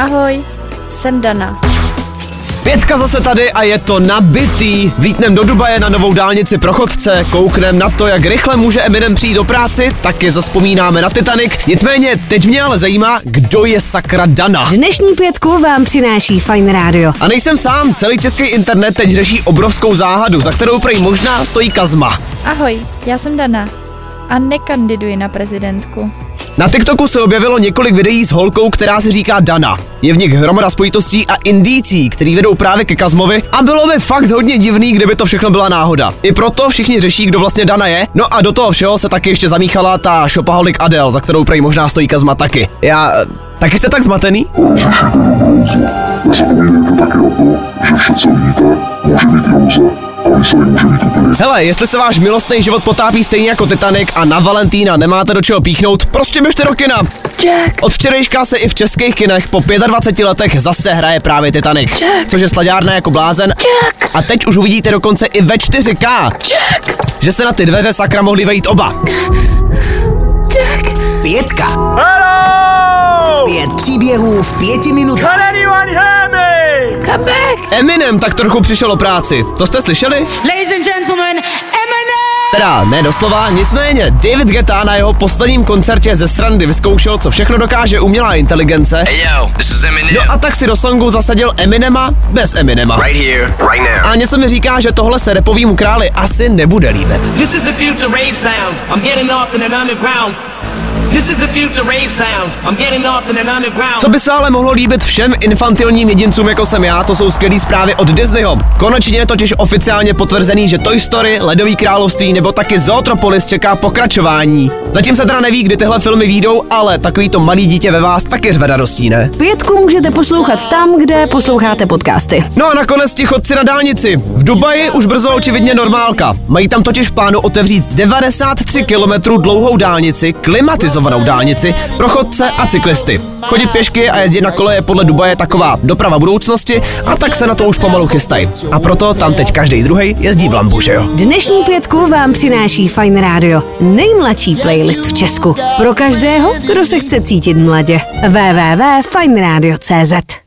Ahoj, jsem Dana. Pětka zase tady a je to nabitý. Vlítnem do Dubaje na novou dálnici pro chodce, kouknem na to, jak rychle může Eminem přijít do práci, taky zaspomínáme na Titanic. Nicméně, teď mě ale zajímá, kdo je sakra Dana. Dnešní pětku vám přináší Fine Radio. A nejsem sám, celý český internet teď řeší obrovskou záhadu, za kterou prej možná stojí Kazma. Ahoj, já jsem Dana a nekandiduji na prezidentku. Na TikToku se objevilo několik videí s holkou, která se říká Dana. Je v nich hromada spojitostí a indicí, který vedou právě ke Kazmovi a bylo by fakt hodně divný, kdyby to všechno byla náhoda. I proto všichni řeší, kdo vlastně Dana je. No a do toho všeho se taky ještě zamíchala ta shopaholic Adel, za kterou prej možná stojí Kazma taky. Já... Taky jste tak zmatený? Nezapomeňte taky o to, že vše, co vidíte, může být iluze a výsledek může být úplně Hele, jestli se váš milostný život potápí stejně jako Titanic a na Valentína nemáte do čeho píchnout, prostě běžte do kina. Jack! Od včerejška se i v českých kinech po 25 letech zase hraje právě Titanic, což je slaďárna jako blázen. A teď už uvidíte dokonce i ve 4K, že se na ty dveře sakra mohli vejít oba. Příběhů v pěti minutách. Come back! Eminem tak trochu přišel o práci, to jste slyšeli? Ladies and gentlemen, Eminem! Teda ne doslova, nicméně David Guetta na jeho posledním koncertě ze srandy vyzkoušel, co všechno dokáže umělá inteligence. Hey yo, this is Eminem. No a tak si do songu zasadil Eminema bez Eminema. Right here, right now. A něco mi říká, že tohle se repovýmu králi asi nebude líbit. This is the future rave sound. I'm getting lost in an underground. Co by se ale mohlo líbit všem infantilním jedincům jako jsem já, to jsou skvělé zprávy od Disneyho. Konečně je totiž oficiálně potvrzený, že Toy Story, Ledový království nebo taky Zootropolis čeká pokračování. Zatím se teda neví, kdy tyhle filmy výjdou, ale takový to malý dítě ve vás taky řve radostí, ne? Pětku můžete poslouchat tam, kde posloucháte podcasty. No a nakonec ti chodci na dálnici. V Dubaji už brzo očividně normálka. Mají tam totiž v plánu otevřít 93 km dlouhou dálnici, klimatizovanou dálnici pro chodce a cyklisty. Chodit pěšky a jezdit na kole je podle Dubaje taková doprava budoucnosti a tak se na to už pomalu chystají. A proto tam teď každý druhý jezdí v lambu, že jo? Dnešní pětku vám přináší Fine Radio. Nejmladší playlist v Česku. Pro každého, kdo se chce cítit mladě. www.fineradio.cz